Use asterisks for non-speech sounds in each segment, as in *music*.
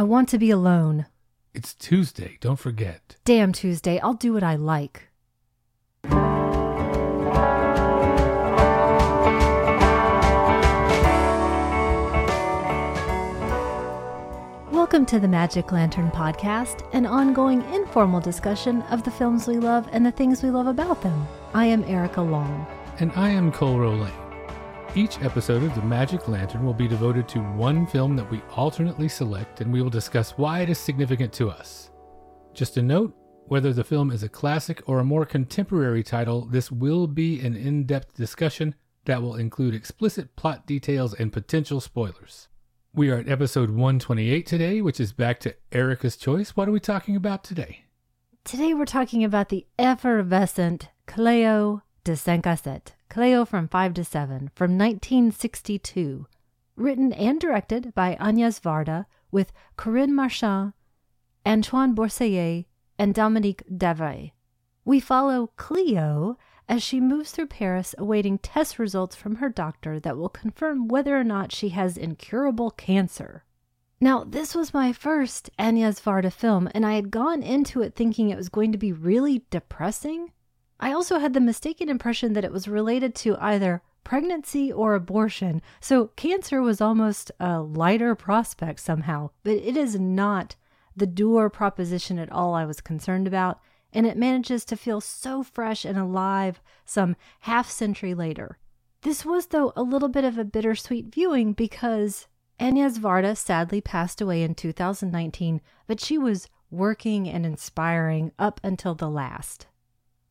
I want to be alone. It's Tuesday, don't forget. Damn Tuesday, I'll do what I like. Welcome to the Magic Lantern Podcast, an ongoing informal discussion of the films we love and the things we love about them. I am Erica Long. And I am Cole Rolane. Each episode of the Magic Lantern will be devoted to one film that we alternately select, and we will discuss why it is significant to us. Just a note whether the film is a classic or a more contemporary title, this will be an in depth discussion that will include explicit plot details and potential spoilers. We are at episode 128 today, which is back to Erica's choice. What are we talking about today? Today we're talking about the effervescent Cleo de cinq à sept, Cleo from 5 to 7, from 1962. Written and directed by Agnès Varda, with Corinne Marchand, Antoine Bourseiller, and Dominique Davray. We follow Cleo as she moves through Paris awaiting test results from her doctor that will confirm whether or not she has incurable cancer. Now, this was my first Agnès Varda film, and I had gone into it thinking it was going to be really depressing. I also had the mistaken impression that it was related to either pregnancy or abortion, so cancer was almost a lighter prospect somehow, but it is not the doer proposition at all I was concerned about and it manages to feel so fresh and alive some half century later. This was, though, a little bit of a bittersweet viewing because Agnès Varda sadly passed away in 2019, but she was working and inspiring up until the last.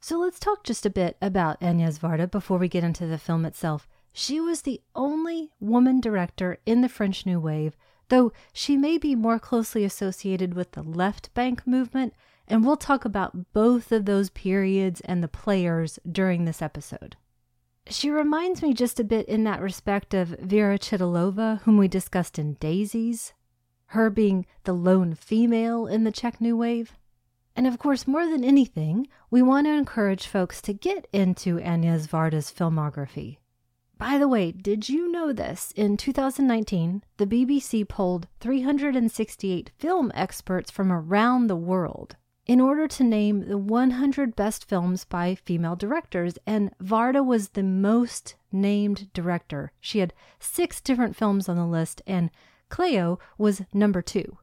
So let's talk just a bit about Agnès Varda before we get into the film itself. She was the only woman director in the French New Wave, though she may be more closely associated with the left bank movement and we'll talk about both of those periods and the players during this episode. She reminds me just a bit in that respect of Vera Chytilova, whom we discussed in Daisies, her being the lone female in the Czech New Wave. And of course, more than anything, we want to encourage folks to get into Agnès Varda's filmography. By the way, did you know this? In 2019, the BBC polled 368 film experts from around the world in order to name the 100 best films by female directors, and Varda was the most named director. She had six different films on the list, and Cleo was number two.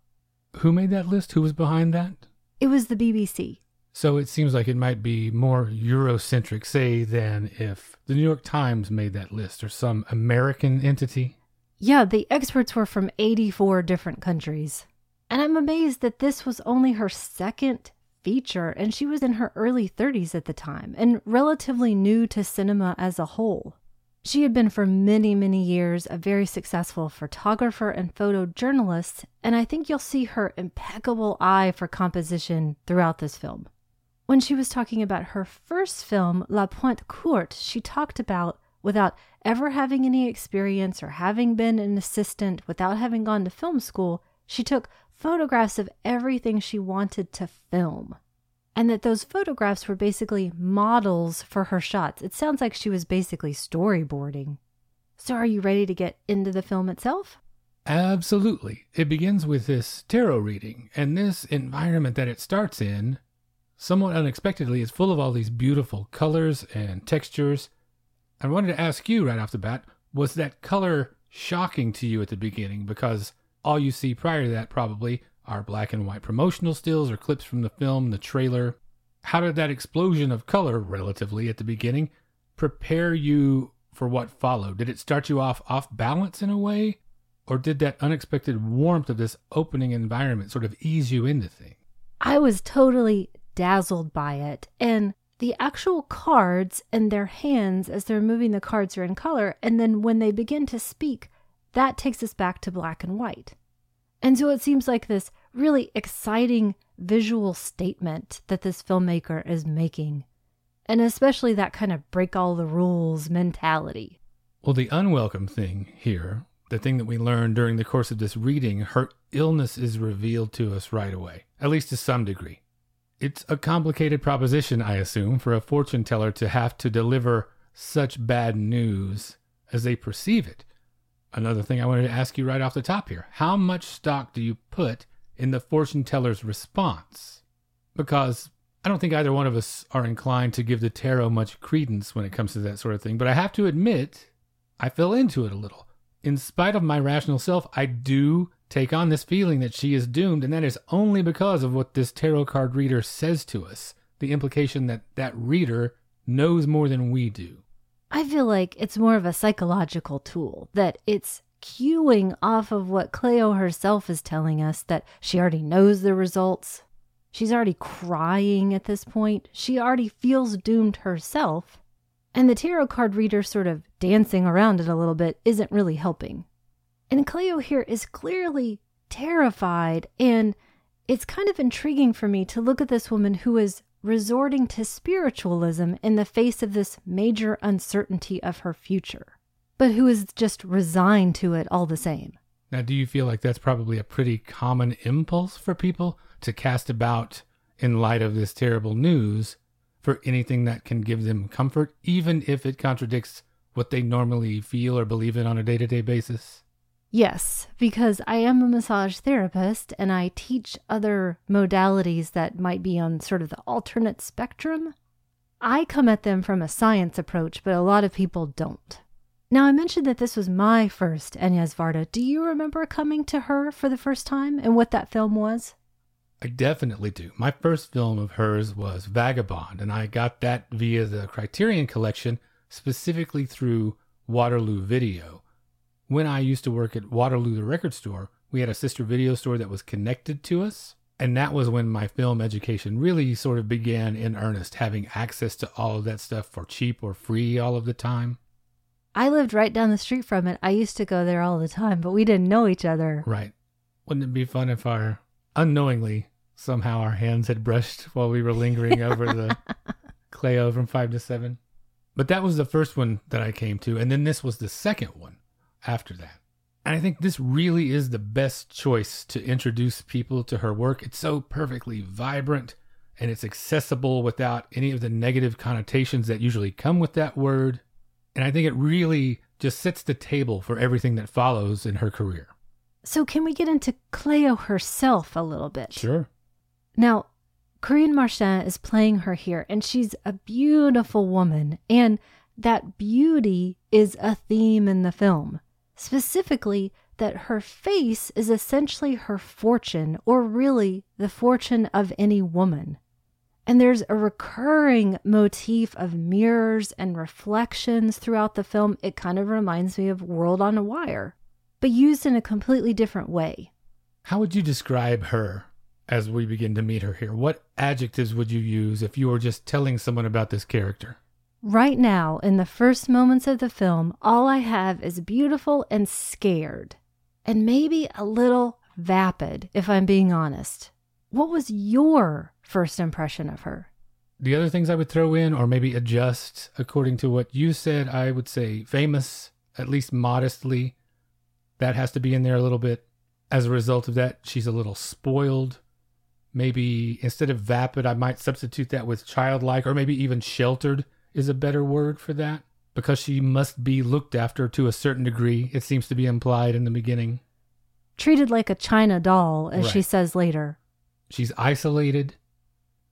Who made that list? Who was behind that? It was the BBC. So it seems like it might be more Eurocentric, say, than if the New York Times made that list or some American entity. Yeah, the experts were from 84 different countries. And I'm amazed that this was only her second feature, and she was in her early 30s at the time and relatively new to cinema as a whole. She had been for many, many years a very successful photographer and photojournalist, and I think you'll see her impeccable eye for composition throughout this film. When she was talking about her first film, La Pointe Courte, she talked about without ever having any experience or having been an assistant, without having gone to film school, she took photographs of everything she wanted to film. And that those photographs were basically models for her shots. It sounds like she was basically storyboarding. So, are you ready to get into the film itself? Absolutely. It begins with this tarot reading, and this environment that it starts in, somewhat unexpectedly, is full of all these beautiful colors and textures. I wanted to ask you right off the bat was that color shocking to you at the beginning? Because all you see prior to that probably are black and white promotional stills or clips from the film, the trailer. How did that explosion of color, relatively at the beginning, prepare you for what followed? Did it start you off off balance in a way? Or did that unexpected warmth of this opening environment sort of ease you into things? I was totally dazzled by it. And the actual cards and their hands as they're moving the cards are in color. And then when they begin to speak, that takes us back to black and white. And so it seems like this really exciting visual statement that this filmmaker is making, and especially that kind of break all the rules mentality. Well, the unwelcome thing here, the thing that we learn during the course of this reading, her illness is revealed to us right away, at least to some degree. It's a complicated proposition, I assume, for a fortune teller to have to deliver such bad news as they perceive it another thing I wanted to ask you right off the top here. How much stock do you put in the fortune teller's response. Because I don't think either one of us are inclined to give the tarot much credence when it comes to that sort of thing, but I have to admit, I fell into it a little. In spite of my rational self, I do take on this feeling that she is doomed, and that is only because of what this tarot card reader says to us the implication that that reader knows more than we do. I feel like it's more of a psychological tool, that it's cueing off of what Cleo herself is telling us that she already knows the results, She's already crying at this point. She already feels doomed herself. And the tarot card reader sort of dancing around it a little bit isn't really helping. And Cleo here is clearly terrified, and it's kind of intriguing for me to look at this woman who is resorting to spiritualism in the face of this major uncertainty of her future, but who is just resigned to it all the same. Now, do you feel like that's probably a pretty common impulse for people to cast about in light of this terrible news for anything that can give them comfort, even if it contradicts what they normally feel or believe in on a day to day basis? Yes, because I am a massage therapist and I teach other modalities that might be on sort of the alternate spectrum. I come at them from a science approach, but a lot of people don't. Now, I mentioned that this was my first Agnes Varda. Do you remember coming to her for the first time and what that film was? I definitely do. My first film of hers was Vagabond, and I got that via the Criterion Collection, specifically through Waterloo Video. When I used to work at Waterloo, the record store, we had a sister video store that was connected to us. And that was when my film education really sort of began in earnest, having access to all of that stuff for cheap or free all of the time. I lived right down the street from it. I used to go there all the time, but we didn't know each other. Right. Wouldn't it be fun if our unknowingly somehow our hands had brushed while we were lingering over the *laughs* Cleo from five to seven. But that was the first one that I came to, and then this was the second one after that. And I think this really is the best choice to introduce people to her work. It's so perfectly vibrant and it's accessible without any of the negative connotations that usually come with that word. And I think it really just sets the table for everything that follows in her career. So, can we get into Cleo herself a little bit? Sure. Now, Corinne Marchand is playing her here, and she's a beautiful woman, and that beauty is a theme in the film. Specifically, that her face is essentially her fortune, or really the fortune of any woman. And there's a recurring motif of mirrors and reflections throughout the film. It kind of reminds me of World on a Wire but used in a completely different way. How would you describe her as we begin to meet her here? What adjectives would you use if you were just telling someone about this character? Right now, in the first moments of the film, all I have is beautiful and scared, and maybe a little vapid, if I'm being honest. What was your first impression of her? The other things I would throw in, or maybe adjust according to what you said, I would say famous, at least modestly, that has to be in there a little bit. As a result of that, she's a little spoiled. Maybe instead of vapid, I might substitute that with childlike or maybe even sheltered is a better word for that because she must be looked after to a certain degree. It seems to be implied in the beginning. Treated like a china doll, as right. she says later. She's isolated.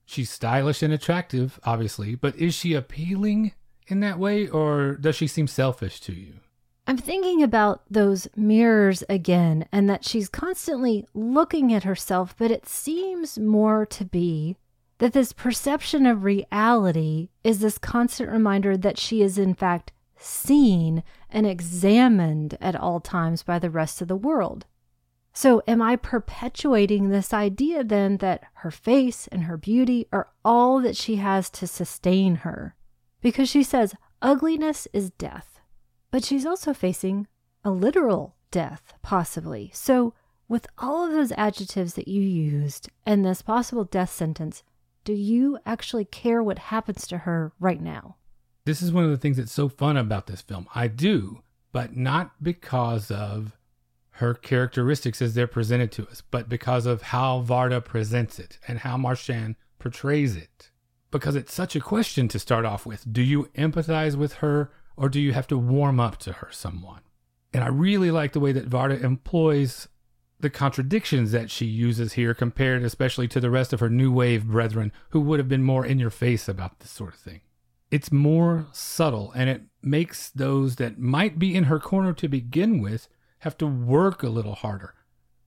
She's stylish and attractive, obviously, but is she appealing in that way or does she seem selfish to you? I'm thinking about those mirrors again and that she's constantly looking at herself, but it seems more to be that this perception of reality is this constant reminder that she is, in fact, seen and examined at all times by the rest of the world. So, am I perpetuating this idea then that her face and her beauty are all that she has to sustain her? Because she says, ugliness is death. But she's also facing a literal death, possibly. So, with all of those adjectives that you used and this possible death sentence, do you actually care what happens to her right now? This is one of the things that's so fun about this film. I do, but not because of her characteristics as they're presented to us, but because of how Varda presents it and how Marchand portrays it. Because it's such a question to start off with. Do you empathize with her or do you have to warm up to her somewhat? And I really like the way that Varda employs the contradictions that she uses here compared especially to the rest of her new wave brethren who would have been more in your face about this sort of thing. It's more subtle and it makes those that might be in her corner to begin with have to work a little harder.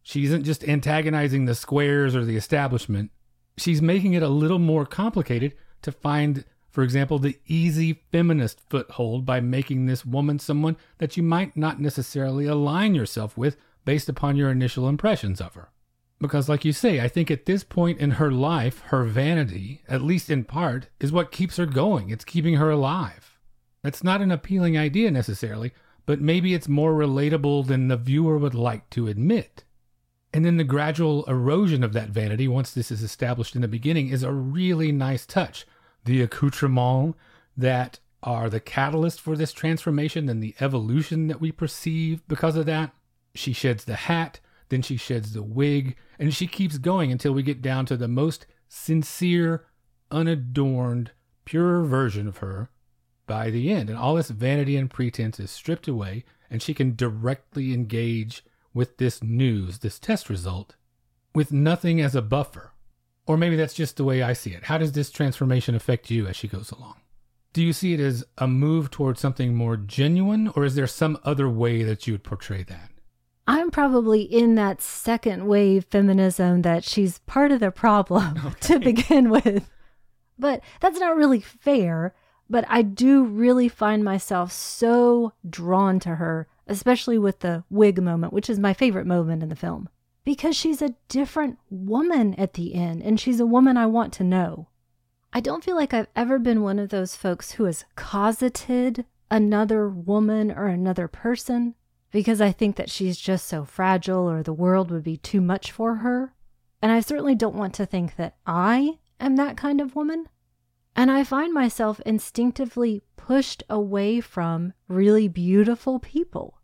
She isn't just antagonizing the squares or the establishment. She's making it a little more complicated to find, for example, the easy feminist foothold by making this woman someone that you might not necessarily align yourself with based upon your initial impressions of her. Because, like you say, I think at this point in her life, her vanity, at least in part, is what keeps her going. It's keeping her alive. That's not an appealing idea necessarily, but maybe it's more relatable than the viewer would like to admit. And then the gradual erosion of that vanity, once this is established in the beginning, is a really nice touch. The accoutrements that are the catalyst for this transformation and the evolution that we perceive because of that. She sheds the hat, then she sheds the wig, and she keeps going until we get down to the most sincere, unadorned, pure version of her by the end. And all this vanity and pretense is stripped away, and she can directly engage with this news, this test result, with nothing as a buffer. Or maybe that's just the way I see it. How does this transformation affect you as she goes along? Do you see it as a move towards something more genuine, or is there some other way that you would portray that? I'm probably in that second wave feminism that she's part of the problem *laughs* okay. to begin with. But that's not really fair. But I do really find myself so drawn to her, especially with the wig moment, which is my favorite moment in the film, because she's a different woman at the end, and she's a woman I want to know. I don't feel like I've ever been one of those folks who has cosseted another woman or another person because I think that she's just so fragile or the world would be too much for her. And I certainly don't want to think that I am that kind of woman. And I find myself instinctively pushed away from really beautiful people.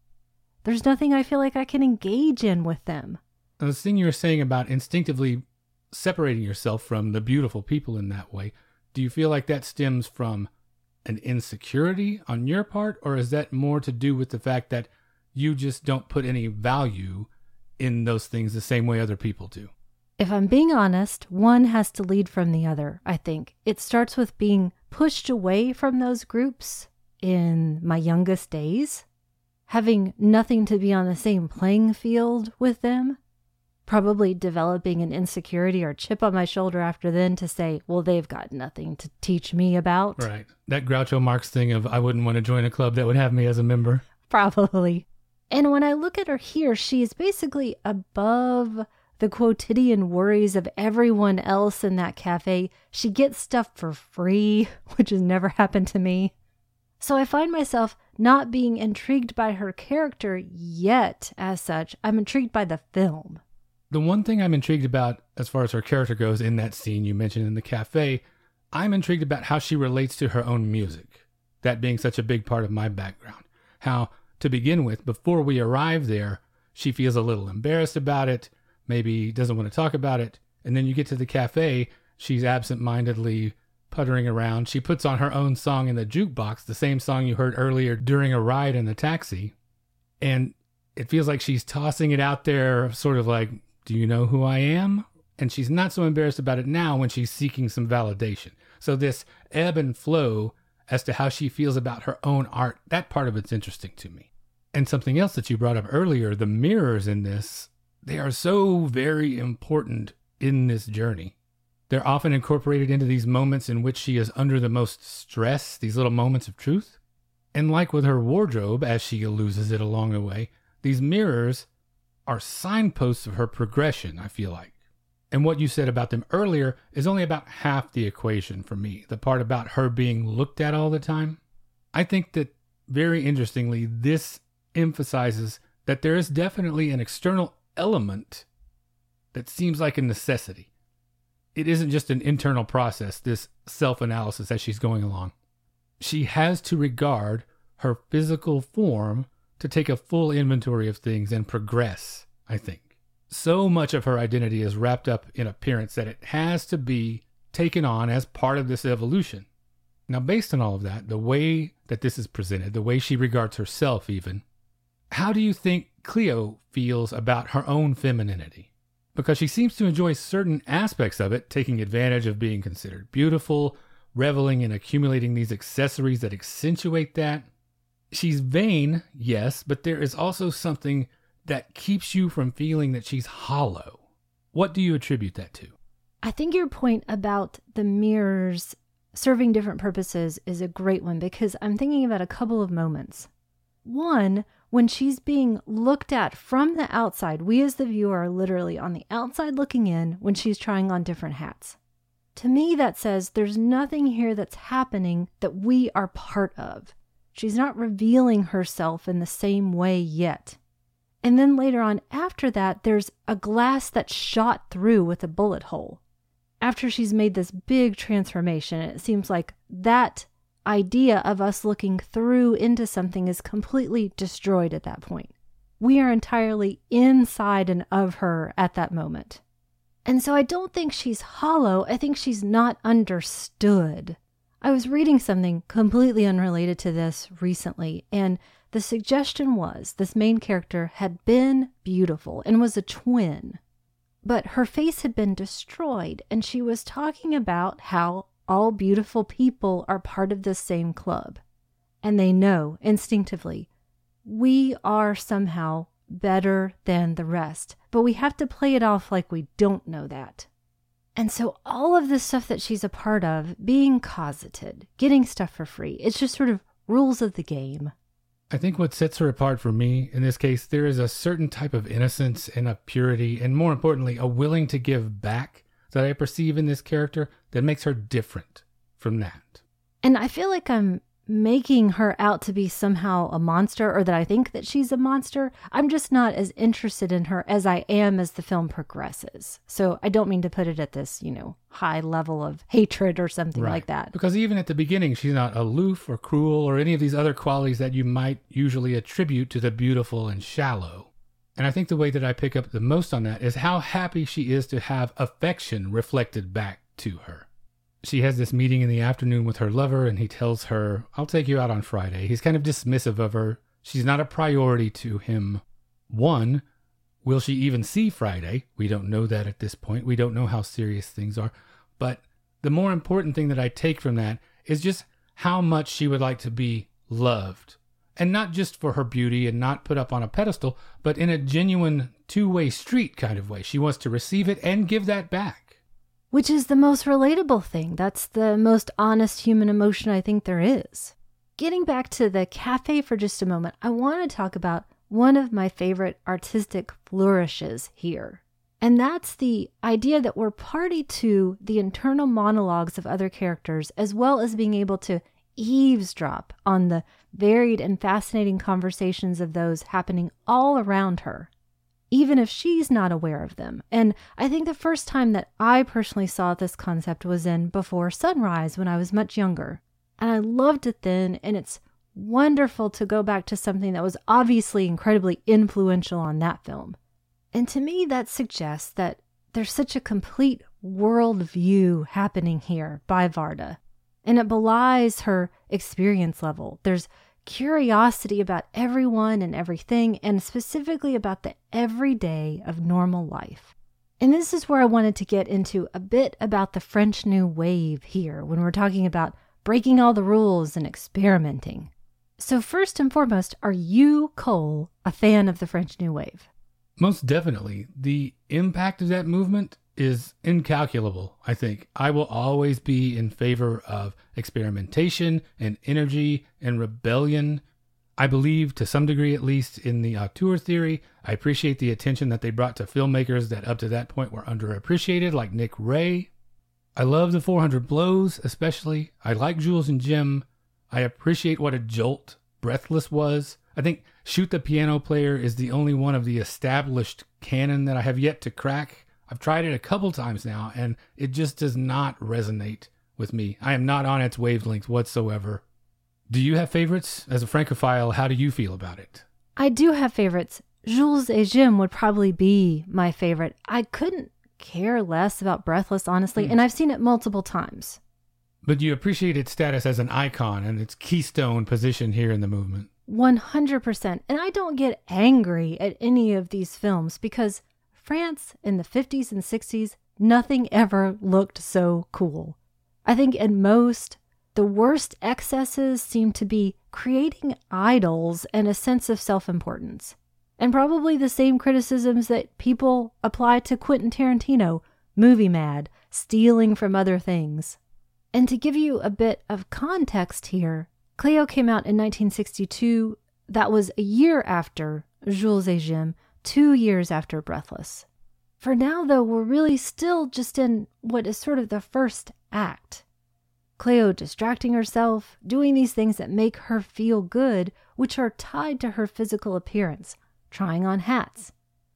There's nothing I feel like I can engage in with them. The thing you were saying about instinctively separating yourself from the beautiful people in that way, do you feel like that stems from an insecurity on your part, or is that more to do with the fact that you just don't put any value in those things the same way other people do. If I'm being honest, one has to lead from the other, I think. It starts with being pushed away from those groups in my youngest days, having nothing to be on the same playing field with them, probably developing an insecurity or chip on my shoulder after then to say, well, they've got nothing to teach me about. Right. That Groucho Marx thing of I wouldn't want to join a club that would have me as a member. Probably. And when I look at her here, she is basically above the quotidian worries of everyone else in that cafe. She gets stuff for free, *laughs* which has never happened to me. So I find myself not being intrigued by her character yet, as such. I'm intrigued by the film. The one thing I'm intrigued about as far as her character goes in that scene you mentioned in the cafe, I'm intrigued about how she relates to her own music, that being such a big part of my background. How to begin with, before we arrive there, she feels a little embarrassed about it, maybe doesn't want to talk about it. And then you get to the cafe, she's absent mindedly puttering around. She puts on her own song in the jukebox, the same song you heard earlier during a ride in the taxi. And it feels like she's tossing it out there, sort of like, Do you know who I am? And she's not so embarrassed about it now when she's seeking some validation. So, this ebb and flow as to how she feels about her own art. That part of it's interesting to me. And something else that you brought up earlier, the mirrors in this, they are so very important in this journey. They're often incorporated into these moments in which she is under the most stress, these little moments of truth. And like with her wardrobe, as she loses it along the way, these mirrors are signposts of her progression, I feel like. And what you said about them earlier is only about half the equation for me, the part about her being looked at all the time. I think that very interestingly, this emphasizes that there is definitely an external element that seems like a necessity. It isn't just an internal process, this self analysis as she's going along. She has to regard her physical form to take a full inventory of things and progress, I think so much of her identity is wrapped up in appearance that it has to be taken on as part of this evolution. Now, based on all of that, the way that this is presented, the way she regards herself, even, How do you think Cleo feels about her own femininity? Because she seems to enjoy certain aspects of it, taking advantage of being considered beautiful, reveling in accumulating these accessories that accentuate that. She's vain, yes, but there is also something that keeps you from feeling that she's hollow. What do you attribute that to? I think your point about the mirrors serving different purposes is a great one because I'm thinking about a couple of moments. One, when she's being looked at from the outside, we as the viewer are literally on the outside looking in when she's trying on different hats. To me, that says there's nothing here that's happening that we are part of. She's not revealing herself in the same way yet. And then later on, after that, there's a glass that's shot through with a bullet hole. After she's made this big transformation, it seems like that idea of us looking through into something is completely destroyed at that point. We are entirely inside and of her at that moment. And so I don't think she's hollow. I think she's not understood. I was reading something completely unrelated to this recently, and the suggestion was this main character had been beautiful and was a twin, but her face had been destroyed, and she was talking about how all beautiful people are part of the same club. And they know instinctively we are somehow better than the rest, but we have to play it off like we don't know that. And so, all of the stuff that she's a part of, being cosseted, getting stuff for free, it's just sort of rules of the game. I think what sets her apart for me in this case, there is a certain type of innocence and a purity, and more importantly, a willing to give back that I perceive in this character that makes her different from that. And I feel like I'm making her out to be somehow a monster or that I think that she's a monster. I'm just not as interested in her as I am as the film progresses. So I don't mean to put it at this, you know, high level of hatred or something Right. like that. Because even at the beginning, she's not aloof or cruel or any of these other qualities that you might usually attribute to the beautiful and shallow. And I think the way that I pick up the most on that is how happy she is to have affection reflected back to her. She has this meeting in the afternoon with her lover, and he tells her, I'll take you out on Friday. He's kind of dismissive of her. She's not a priority to him. One, will she even see Friday? We don't know that at this point. We don't know how serious things are. But the more important thing that I take from that is just how much she would like to be loved. And not just for her beauty and not put up on a pedestal, but in a genuine two way street kind of way. She wants to receive it and give that back. Which is the most relatable thing. That's the most honest human emotion I think there is. Getting back to the cafe for just a moment, I want to talk about one of my favorite artistic flourishes here. And that's the idea that we're party to the internal monologues of other characters, as well as being able to eavesdrop on the varied and fascinating conversations of those happening all around her even if she's not aware of them. And I think the first time that I personally saw this concept was in Before Sunrise when I was much younger. And I loved it then, and it's wonderful to go back to something that was obviously incredibly influential on that film. And to me, that suggests that there's such a complete worldview happening here by Varda, and it belies her experience level. There's curiosity about everyone and everything, and specifically about the everyday of normal life. And this is where I wanted to get into a bit about the French New Wave here when we're talking about breaking all the rules and experimenting. So, first and foremost, are you, Cole, a fan of the French New Wave? Most definitely. The impact of that movement is incalculable, I think. I will always be in favor of experimentation and energy and rebellion. I believe, to some degree at least, in the auteur theory. I appreciate the attention that they brought to filmmakers that up to that point were underappreciated, like Nick Ray. I love the 400 Blows, especially. I like Jules and Jim. I appreciate what a jolt Breathless was. I think Shoot the Piano Player is the only one of the established canon that I have yet to crack. I've tried it a couple times now, and it just does not resonate with me. I am not on its wavelength whatsoever. Do you have favorites? As a Francophile, how do you feel about it? I do have favorites. Jules et Jim would probably be my favorite. I couldn't care less about Breathless, honestly, hmm. and I've seen it multiple times. But you appreciate its status as an icon and its keystone position here in the movement. 100%. And I don't get angry at any of these films because France in the 50s and 60s, nothing ever looked so cool. I think in most, the worst excesses seem to be creating idols and a sense of self importance. And probably the same criticisms that people apply to Quentin Tarantino, movie mad, stealing from other things. And to give you a bit of context here, Cleo came out in 1962. That was a year after Jules et Jim, two years after Breathless. For now, though, we're really still just in what is sort of the first act. Cleo distracting herself, doing these things that make her feel good, which are tied to her physical appearance, trying on hats.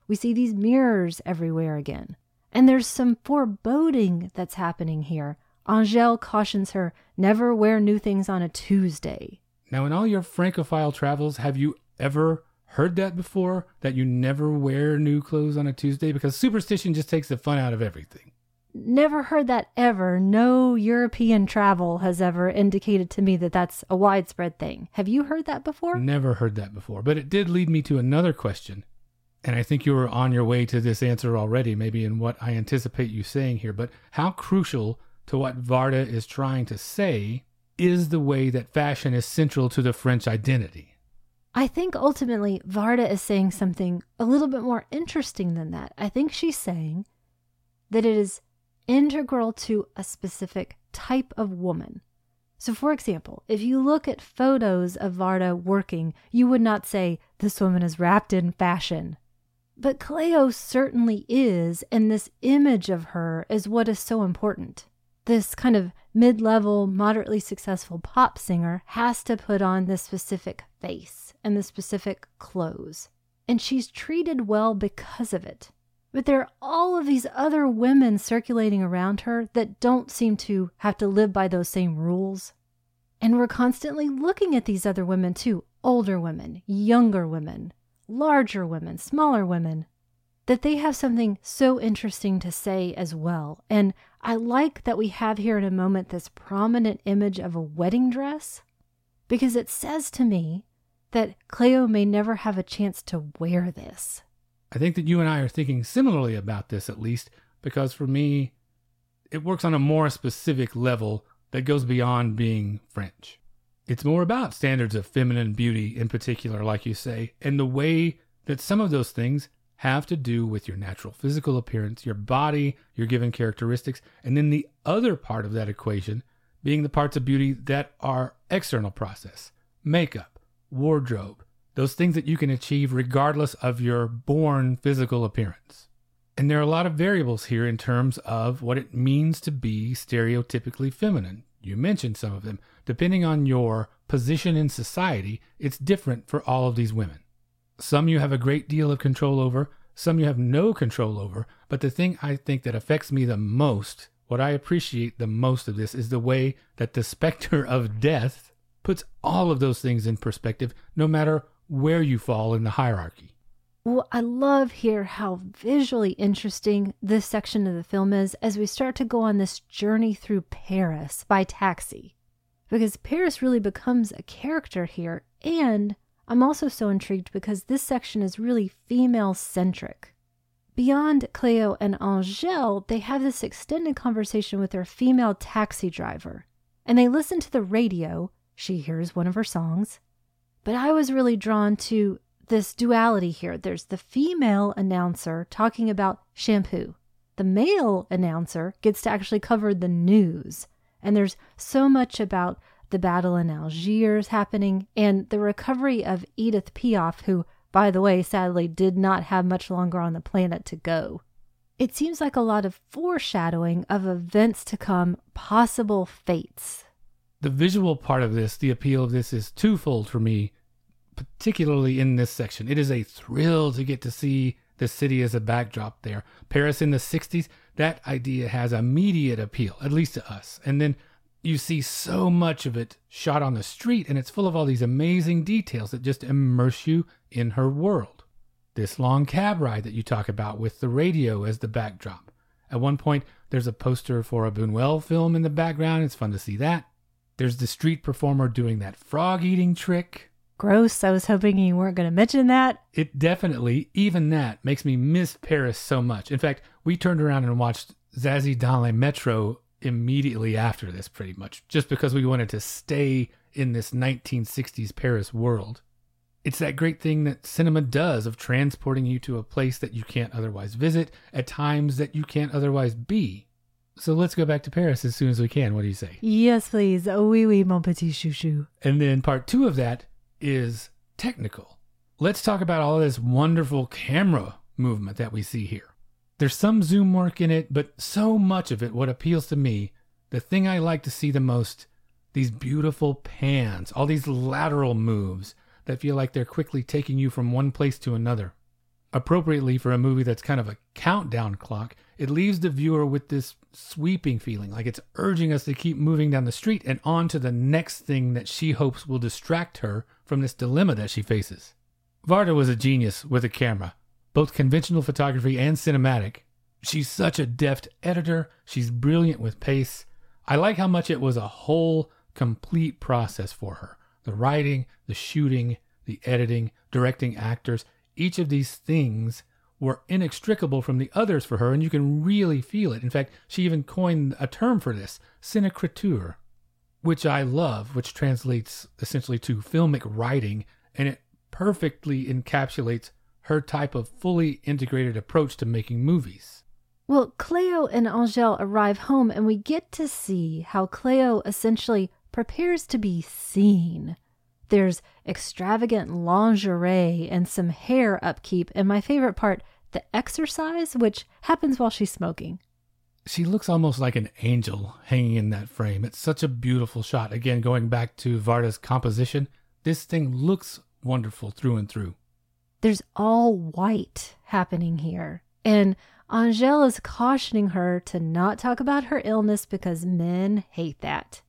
We see these mirrors everywhere again. And there's some foreboding that's happening here. Angèle cautions her never wear new things on a Tuesday. Now, in all your Francophile travels, have you ever heard that before? That you never wear new clothes on a Tuesday? Because superstition just takes the fun out of everything. Never heard that ever. No European travel has ever indicated to me that that's a widespread thing. Have you heard that before? Never heard that before. But it did lead me to another question. And I think you were on your way to this answer already, maybe in what I anticipate you saying here. But how crucial to what Varda is trying to say is the way that fashion is central to the French identity? I think ultimately Varda is saying something a little bit more interesting than that. I think she's saying that it is integral to a specific type of woman. So, for example, if you look at photos of Varda working, you would not say, This woman is wrapped in fashion. But Cleo certainly is, and this image of her is what is so important. This kind of mid level, moderately successful pop singer has to put on this specific face and the specific clothes. And she's treated well because of it. But there are all of these other women circulating around her that don't seem to have to live by those same rules. And we're constantly looking at these other women too older women, younger women, larger women, smaller women that they have something so interesting to say as well. And I like that we have here in a moment this prominent image of a wedding dress because it says to me that Cleo may never have a chance to wear this. I think that you and I are thinking similarly about this, at least, because for me, it works on a more specific level that goes beyond being French. It's more about standards of feminine beauty in particular, like you say, and the way that some of those things have to do with your natural physical appearance, your body, your given characteristics, and then the other part of that equation being the parts of beauty that are external process makeup, wardrobe, those things that you can achieve regardless of your born physical appearance. And there are a lot of variables here in terms of what it means to be stereotypically feminine. You mentioned some of them. Depending on your position in society, it's different for all of these women. Some you have a great deal of control over, some you have no control over. But the thing I think that affects me the most, what I appreciate the most of this, is the way that the *laughs* specter of death puts all of those things in perspective, no matter where you fall in the hierarchy. Well, I love here how visually interesting this section of the film is as we start to go on this journey through Paris by taxi. Because Paris really becomes a character here, and I'm also so intrigued because this section is really female centric. Beyond Cleo and Angèle, they have this extended conversation with their female taxi driver, and they listen to the radio. She hears one of her songs, but I was really drawn to this duality here. There's the female announcer talking about shampoo. The male announcer gets to actually cover the news. And there's so much about the battle in Algiers happening and the recovery of Edith Piaf, who, by the way, sadly did not have much longer on the planet to go. It seems like a lot of foreshadowing of events to come, possible fates. The visual part of this, the appeal of this, is twofold for me particularly in this section. It is a thrill to get to see the city as a backdrop there. Paris in the 60s, that idea has immediate appeal, at least to us. And then you see so much of it shot on the street, and it's full of all these amazing details that just immerse you in her world. This long cab ride that you talk about with the radio as the backdrop. At one point, there's a poster for a Buñuel film in the background. It's fun to see that. There's the street performer doing that frog eating trick. Gross. I was hoping you weren't going to mention that. It definitely, even that, makes me miss Paris so much. In fact, we turned around and watched Zazie dans le Metro immediately after this, pretty much, just because we wanted to stay in this 1960s Paris world. It's that great thing that cinema does of transporting you to a place that you can't otherwise visit at times that you can't otherwise be. So let's go back to Paris as soon as we can. What do you say? Yes, please. Oh, oui, oui, mon petit chouchou. And then part two of that is technical. Let's talk about all this wonderful camera movement that we see here. There's some zoom work in it, but so much of it, what appeals to me, the thing I like to see the most, these beautiful pans, all these lateral moves that feel like they're quickly taking you from one place to another. Appropriately for a movie that's kind of a countdown clock, it leaves the viewer with this sweeping feeling, like it's urging us to keep moving down the street and on to the next thing that she hopes will distract her from this dilemma that she faces. Varda was a genius with a camera, both conventional photography and cinematic. She's such a deft editor, she's brilliant with pace. I like how much it was a whole, complete process for her. The writing, the shooting, the editing, directing actors, each of these things were inextricable from the others for her, and you can really feel it. In fact, she even coined a term for this, cinécriture, which I love, which translates essentially to filmic writing, and it perfectly encapsulates her type of fully integrated approach to making movies. Well, Cleo and Angele arrive home, and we get to see how Cleo essentially prepares to be seen. There's extravagant lingerie and some hair upkeep, and my favorite part, the exercise, which happens while she's smoking. She looks almost like an angel hanging in that frame. It's such a beautiful shot. Again, going back to Varda's composition, this thing looks wonderful through and through. There's all white happening here. And Angele is cautioning her to not talk about her illness because men hate that.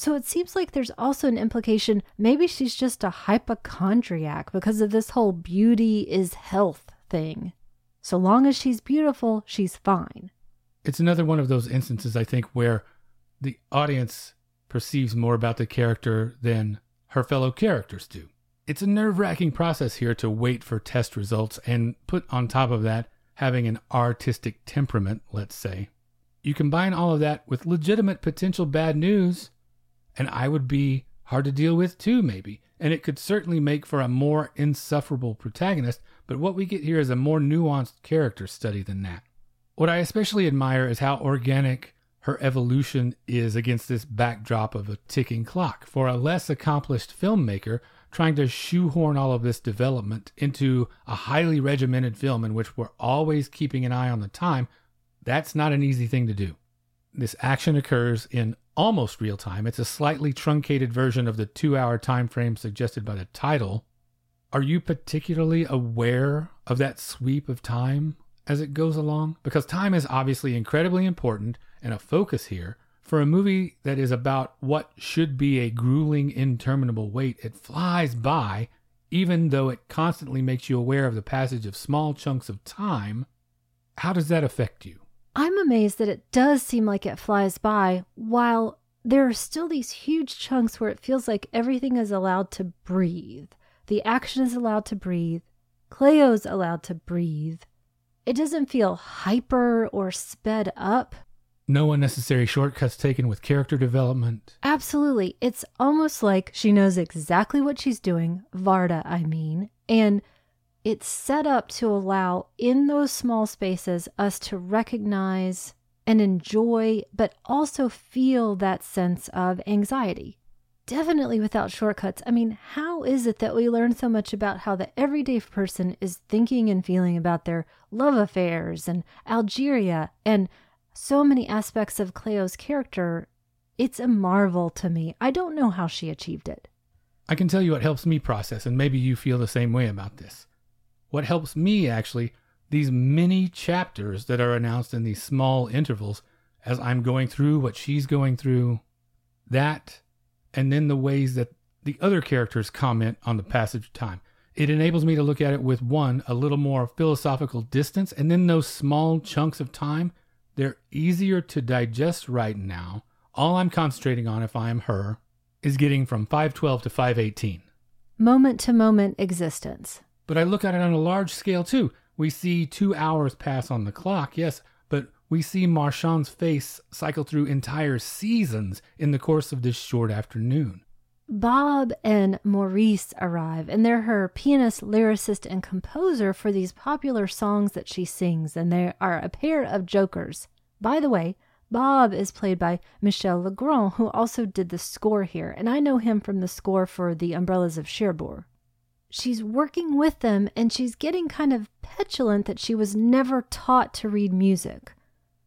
So it seems like there's also an implication maybe she's just a hypochondriac because of this whole beauty is health thing. So long as she's beautiful, she's fine. It's another one of those instances, I think, where the audience perceives more about the character than her fellow characters do. It's a nerve wracking process here to wait for test results and put on top of that having an artistic temperament, let's say. You combine all of that with legitimate potential bad news, and I would be hard to deal with too, maybe. And it could certainly make for a more insufferable protagonist, but what we get here is a more nuanced character study than that. What I especially admire is how organic her evolution is against this backdrop of a ticking clock. For a less accomplished filmmaker, trying to shoehorn all of this development into a highly regimented film in which we're always keeping an eye on the time, that's not an easy thing to do. This action occurs in almost real time. It's a slightly truncated version of the two hour time frame suggested by the title. Are you particularly aware of that sweep of time as it goes along? Because time is obviously incredibly important and a focus here. For a movie that is about what should be a grueling, interminable wait, it flies by, even though it constantly makes you aware of the passage of small chunks of time. How does that affect you? I'm amazed that it does seem like it flies by, while there are still these huge chunks where it feels like everything is allowed to breathe. The action is allowed to breathe. Cleo's allowed to breathe. It doesn't feel hyper or sped up. No unnecessary shortcuts taken with character development. Absolutely. It's almost like she knows exactly what she's doing, Varda, I mean, and it's set up to allow in those small spaces us to recognize and enjoy, but also feel that sense of anxiety. Definitely without shortcuts. I mean, how is it that we learn so much about how the everyday person is thinking and feeling about their love affairs and Algeria and so many aspects of Cleo's character? It's a marvel to me. I don't know how she achieved it. I can tell you what helps me process, and maybe you feel the same way about this. What helps me actually, these mini chapters that are announced in these small intervals as I'm going through what she's going through, that, and then the ways that the other characters comment on the passage of time. It enables me to look at it with one, a little more philosophical distance, and then those small chunks of time, they're easier to digest right now. All I'm concentrating on, if I am her, is getting from 512 to 518. moment to moment existence. But I look at it on a large scale too. We see two hours pass on the clock, yes, but we see Marchand's face cycle through entire seasons in the course of this short afternoon. Bob and Maurice arrive, and they're her pianist, lyricist, and composer for these popular songs that she sings, and they are a pair of jokers. By the way, Bob is played by Michel Legrand, who also did the score here, and I know him from the score for The Umbrellas of Cherbourg. She's working with them, and she's getting kind of petulant that she was never taught to read music.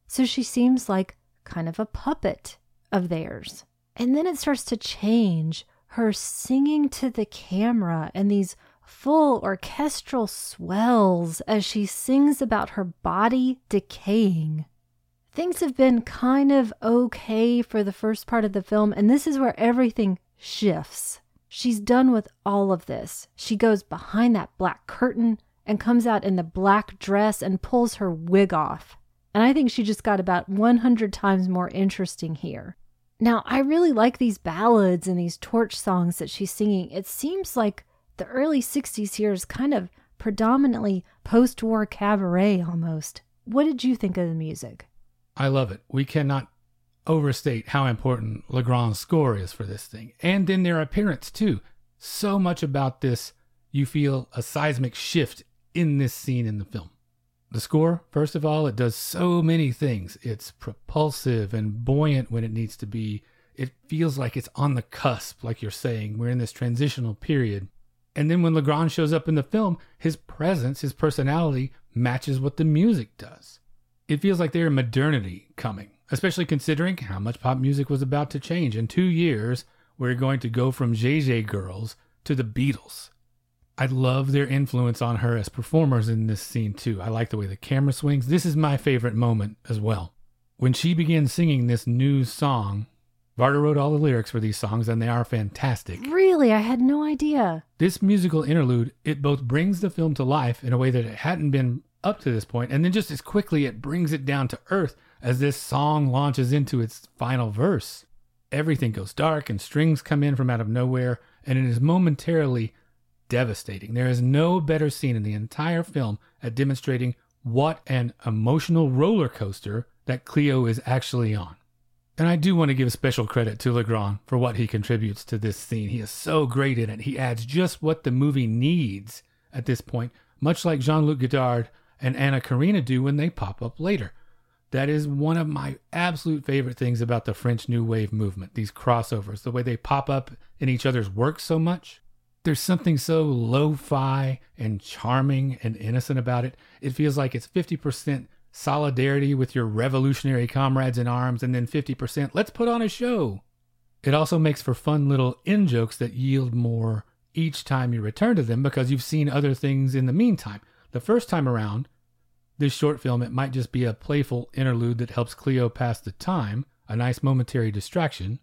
So she seems like kind of a puppet of theirs. And then it starts to change her singing to the camera and these full orchestral swells as she sings about her body decaying. Things have been kind of okay for the first part of the film, and this is where everything shifts. She's done with all of this. She goes behind that black curtain and comes out in the black dress and pulls her wig off. And I think she just got about 100 times more interesting here. Now, I really like these ballads and these torch songs that she's singing. It seems like the early 60s here is kind of predominantly post war cabaret almost. What did you think of the music? I love it. We cannot overstate how important Legrand's score is for this thing, and in their appearance, too. So much about this, you feel a seismic shift in this scene in the film. The score, first of all, it does so many things. It's propulsive and buoyant when it needs to be. It feels like it's on the cusp, like you're saying. We're in this transitional period. And then when Legrand shows up in the film, his presence, his personality matches what the music does. It feels like there's modernity coming, especially considering how much pop music was about to change. In two years, we're going to go from yé-yé Girls to the Beatles. I love their influence on her as performers in this scene too. I like the way the camera swings. This is my favorite moment as well. When she begins singing this new song, Varda wrote all the lyrics for these songs and they are fantastic. Really? I had no idea. This musical interlude, it both brings the film to life in a way that it hadn't been up to this point, and then just as quickly it brings it down to earth as this song launches into its final verse. Everything goes dark and strings come in from out of nowhere, and it is momentarily devastating. There is no better scene in the entire film at demonstrating what an emotional roller coaster that Cleo is actually on. And I do want to give special credit to Legrand for what he contributes to this scene. He is so great in it. He adds just what the movie needs at this point, much like Jean Luc Godard and Anna Karina do when they pop up later. That is one of my absolute favorite things about the French New Wave movement, these crossovers, the way they pop up in each other's work so much. There's something so lo fi and charming and innocent about it. It feels like it's 50% solidarity with your revolutionary comrades in arms, and then 50% let's put on a show. It also makes for fun little in jokes that yield more each time you return to them because you've seen other things in the meantime. The first time around, this short film, it might just be a playful interlude that helps Cleo pass the time, a nice momentary distraction.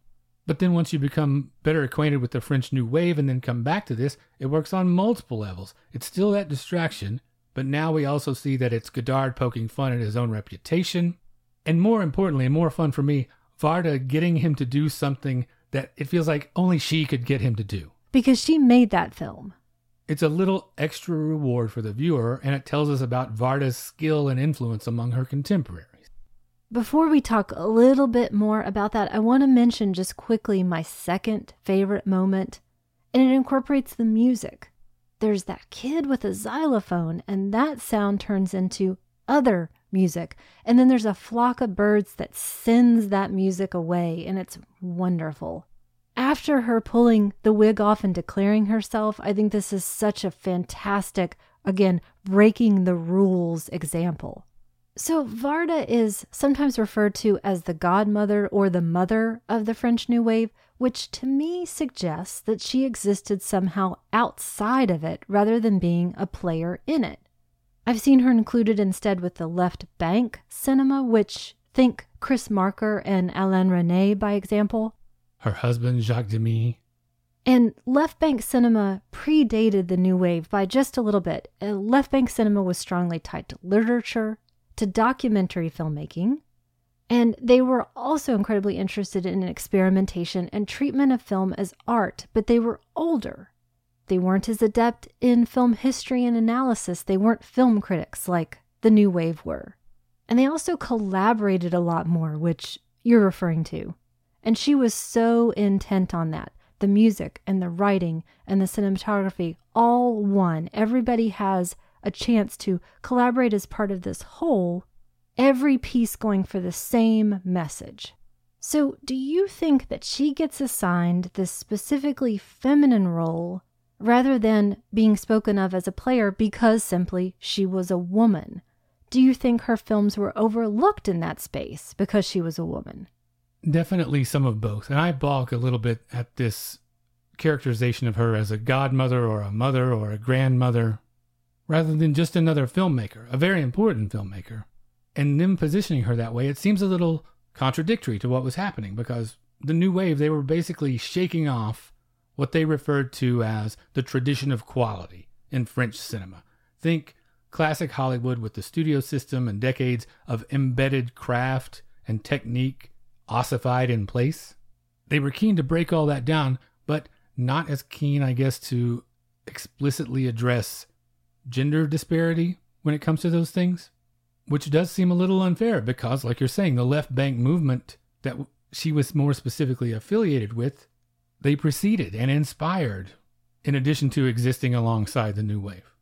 But then once you become better acquainted with the French New Wave and then come back to this, it works on multiple levels. It's still that distraction, but now we also see that it's Godard poking fun at his own reputation. And more importantly, and more fun for me, Varda getting him to do something that it feels like only she could get him to do. Because she made that film. It's a little extra reward for the viewer, and it tells us about Varda's skill and influence among her contemporaries. Before we talk a little bit more about that, I want to mention just quickly my second favorite moment, and it incorporates the music. There's that kid with a xylophone, and that sound turns into other music. And then there's a flock of birds that sends that music away, and it's wonderful. After her pulling the wig off and declaring herself, I think this is such a fantastic, again, breaking the rules example. So, Varda is sometimes referred to as the godmother or the mother of the French New Wave, which to me suggests that she existed somehow outside of it rather than being a player in it. I've seen her included instead with the left bank cinema, which think Chris Marker and Alain Resnais by example. Her husband, Jacques Demy. And left bank cinema predated the new wave by just a little bit. Uh, left bank cinema was strongly tied to literature, to documentary filmmaking, and they were also incredibly interested in experimentation and treatment of film as art, but they were older. They weren't as adept in film history and analysis. They weren't film critics like the New Wave were. And they also collaborated a lot more, which you're referring to. And she was so intent on that. The music and the writing and the cinematography, all one. Everybody has a chance to collaborate as part of this whole, every piece going for the same message. So, do you think that she gets assigned this specifically feminine role rather than being spoken of as a player because simply she was a woman? Do you think her films were overlooked in that space because she was a woman? Definitely some of both. And I balk a little bit at this characterization of her as a godmother or a mother or a grandmother rather than just another filmmaker, a very important filmmaker. And them positioning her that way, it seems a little contradictory to what was happening because the new wave, they were basically shaking off what they referred to as the tradition of quality in French cinema. Think classic Hollywood with the studio system and decades of embedded craft and technique ossified in place. They were keen to break all that down, but not as keen, I guess, to explicitly address gender disparity when it comes to those things, which does seem a little unfair because, like you're saying, the left bank movement that she was more specifically affiliated with, they preceded and inspired, in addition to existing alongside the new wave.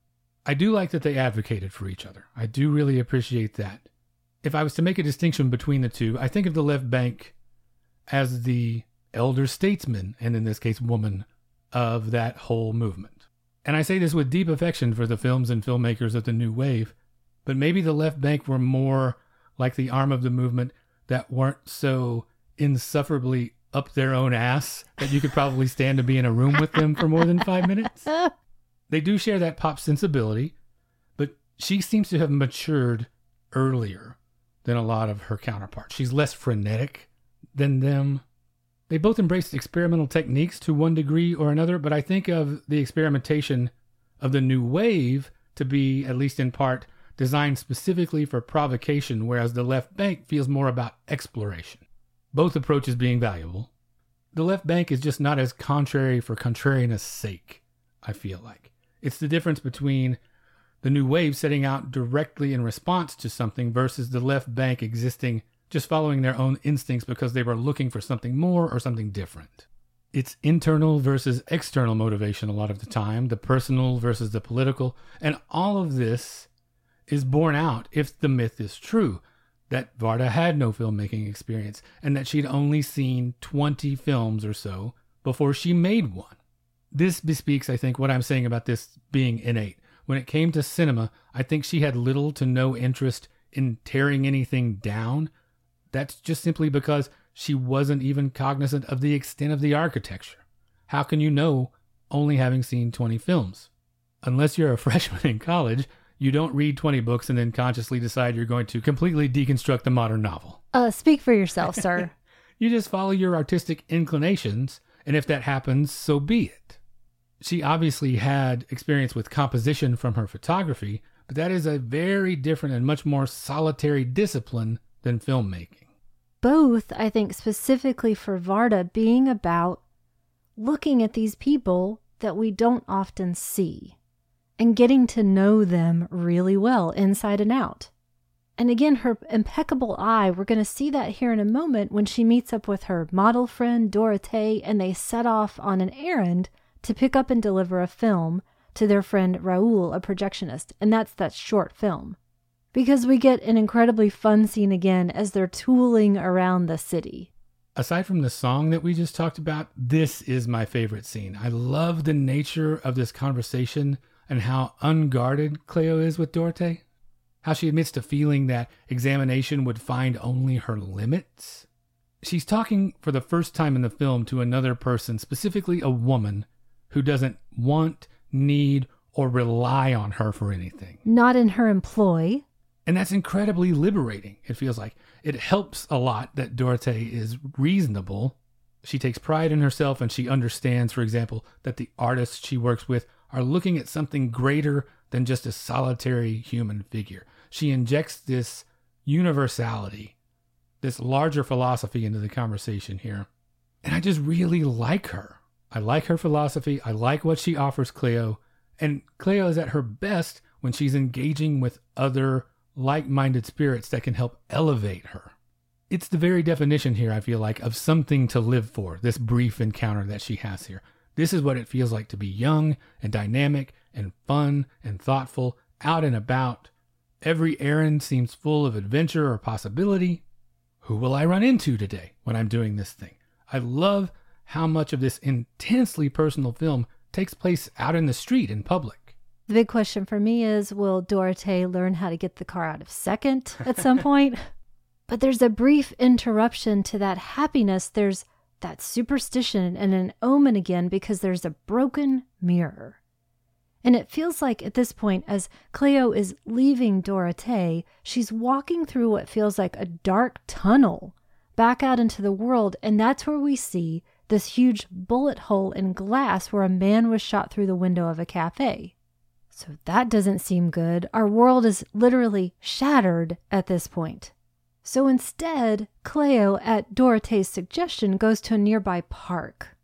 I do like that they advocated for each other. I do really appreciate that. If I was to make a distinction between the two, I think of the left bank as the elder statesman, and in this case, woman, of that whole movement. And I say this with deep affection for the films and filmmakers of the new wave, but maybe the left bank were more like the arm of the movement that weren't so insufferably up their own ass that you could probably stand to be in a room with them for more than five minutes. *laughs* They do share that pop sensibility, but she seems to have matured earlier than a lot of her counterparts. She's less frenetic than them. They both embraced experimental techniques to one degree or another, but I think of the experimentation of the new wave to be, at least in part, designed specifically for provocation, whereas the left bank feels more about exploration. Both approaches being valuable. The left bank is just not as contrary for contrariness' sake, I feel like. It's the difference between the new wave setting out directly in response to something versus the left bank existing just following their own instincts because they were looking for something more or something different. It's internal versus external motivation a lot of the time, the personal versus the political, and all of this is borne out if the myth is true that Varda had no filmmaking experience and that she'd only seen 20 films or so before she made one. This bespeaks, I think, what I'm saying about this being innate. When it came to cinema, I think she had little to no interest in tearing anything down that's just simply because she wasn't even cognizant of the extent of the architecture. How can you know only having seen 20 films? Unless you're a *laughs* freshman in college, you don't read 20 books and then consciously decide you're going to completely deconstruct the modern novel. Uh, speak for yourself, sir. *laughs* you just follow your artistic inclinations, and if that happens, so be it. She obviously had experience with composition from her photography, but that is a very different and much more solitary discipline than filmmaking. Both, I think, specifically for Varda, being about looking at these people that we don't often see and getting to know them really well inside and out. And again, her impeccable eye, we're going to see that here in a moment when she meets up with her model friend, Dorothée, and they set off on an errand to pick up and deliver a film to their friend Raoul, a projectionist. And that's that short film because we get an incredibly fun scene again as they're tooling around the city. Aside from the song that we just talked about, this is my favorite scene. I love the nature of this conversation and how unguarded Cleo is with Dorothée. How she admits to feeling that examination would find only her limits. She's talking for the first time in the film to another person, specifically a woman, who doesn't want, need, or rely on her for anything. Not in her employ. And that's incredibly liberating, it feels like. It helps a lot that Dorothée is reasonable. She takes pride in herself and she understands, for example, that the artists she works with are looking at something greater than just a solitary human figure. She injects this universality, this larger philosophy into the conversation here. And I just really like her. I like her philosophy. I like what she offers Cleo. And Cleo is at her best when she's engaging with other like minded spirits that can help elevate her. It's the very definition here, I feel like, of something to live for, this brief encounter that she has here. This is what it feels like to be young and dynamic and fun and thoughtful, out and about. Every errand seems full of adventure or possibility. Who will I run into today when I'm doing this thing? I love how much of this intensely personal film takes place out in the street in public. The big question for me is will Dorothée learn how to get the car out of second at some point? *laughs* But there's a brief interruption to that happiness. There's that superstition and an omen again because there's a broken mirror. And it feels like at this point, as Cleo is leaving Dorothée, she's walking through what feels like a dark tunnel back out into the world. And that's where we see this huge bullet hole in glass where a man was shot through the window of a cafe. So that doesn't seem good. Our world is literally shattered at this point. So instead, Cleo, at Dorothée's suggestion, goes to a nearby park